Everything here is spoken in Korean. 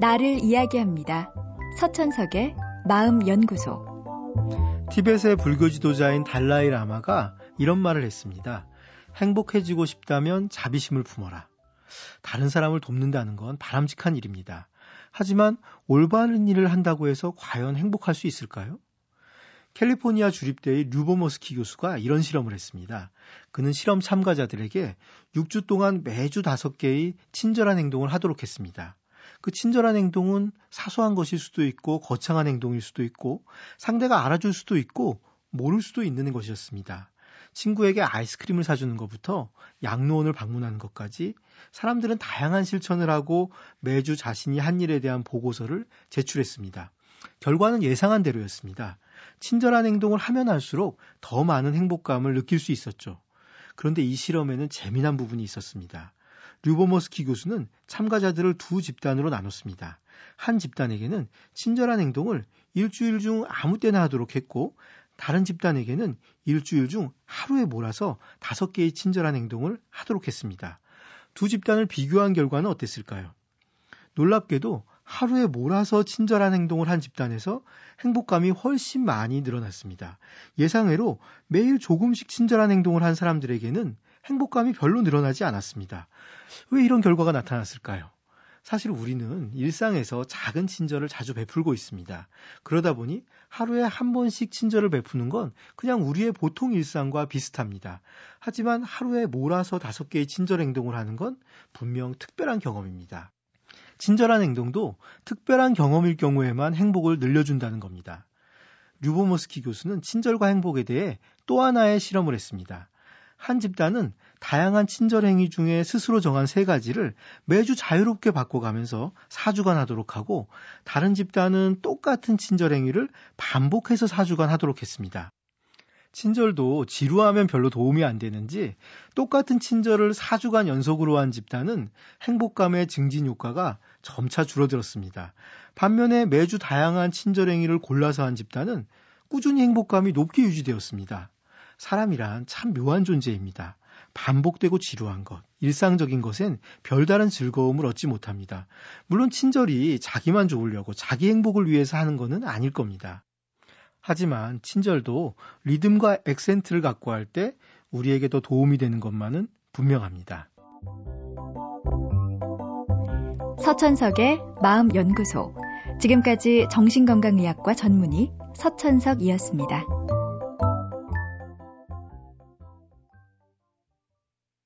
나를 이야기합니다. 서천석의 마음연구소. 티벳의 불교 지도자인 달라이 라마가 이런 말을 했습니다. 행복해지고 싶다면 자비심을 품어라. 다른 사람을 돕는다는 건 바람직한 일입니다. 하지만 올바른 일을 한다고 해서 과연 행복할 수 있을까요? 캘리포니아 주립대의 류보머스키 교수가 이런 실험을 했습니다. 그는 실험 참가자들에게 6주 동안 매주 5개의 친절한 행동을 하도록 했습니다. 그 친절한 행동은 사소한 것일 수도 있고 거창한 행동일 수도 있고 상대가 알아줄 수도 있고 모를 수도 있는 것이었습니다. 친구에게 아이스크림을 사주는 것부터 양로원을 방문하는 것까지 사람들은 다양한 실천을 하고 매주 자신이 한 일에 대한 보고서를 제출했습니다. 결과는 예상한 대로였습니다. 친절한 행동을 하면 할수록 더 많은 행복감을 느낄 수 있었죠. 그런데 이 실험에는 재미난 부분이 있었습니다. 류보머스키 교수는 참가자들을 두 집단으로 나눴습니다. 한 집단에게는 친절한 행동을 일주일 중 아무 때나 하도록 했고 다른 집단에게는 일주일 중 하루에 몰아서 다섯 개의 친절한 행동을 하도록 했습니다. 두 집단을 비교한 결과는 어땠을까요? 놀랍게도 하루에 몰아서 친절한 행동을 한 집단에서 행복감이 훨씬 많이 늘어났습니다. 예상외로 매일 조금씩 친절한 행동을 한 사람들에게는 행복감이 별로 늘어나지 않았습니다. 왜 이런 결과가 나타났을까요? 사실 우리는 일상에서 작은 친절을 자주 베풀고 있습니다. 그러다 보니 하루에 한 번씩 친절을 베푸는 건 그냥 우리의 보통 일상과 비슷합니다. 하지만 하루에 몰아서 다섯 개의 친절 행동을 하는 건 분명 특별한 경험입니다. 친절한 행동도 특별한 경험일 경우에만 행복을 늘려준다는 겁니다. 류보모스키 교수는 친절과 행복에 대해 또 하나의 실험을 했습니다. 한 집단은 다양한 친절 행위 중에 스스로 정한 세 가지를 매주 자유롭게 바꿔가면서 4주간 하도록 하고 다른 집단은 똑같은 친절 행위를 반복해서 4주간 하도록 했습니다. 친절도 지루하면 별로 도움이 안 되는지 똑같은 친절을 4주간 연속으로 한 집단은 행복감의 증진 효과가 점차 줄어들었습니다. 반면에 매주 다양한 친절 행위를 골라서 한 집단은 꾸준히 행복감이 높게 유지되었습니다. 사람이란 참 묘한 존재입니다. 반복되고 지루한 것, 일상적인 것엔 별다른 즐거움을 얻지 못합니다. 물론 친절이 자기만 좋으려고 자기 행복을 위해서 하는 것은 아닐 겁니다. 하지만 친절도 리듬과 액센트를 갖고 할 때 우리에게 더 도움이 되는 것만은 분명합니다. 서천석의 마음연구소. 지금까지 정신건강의학과 전문의 서천석이었습니다.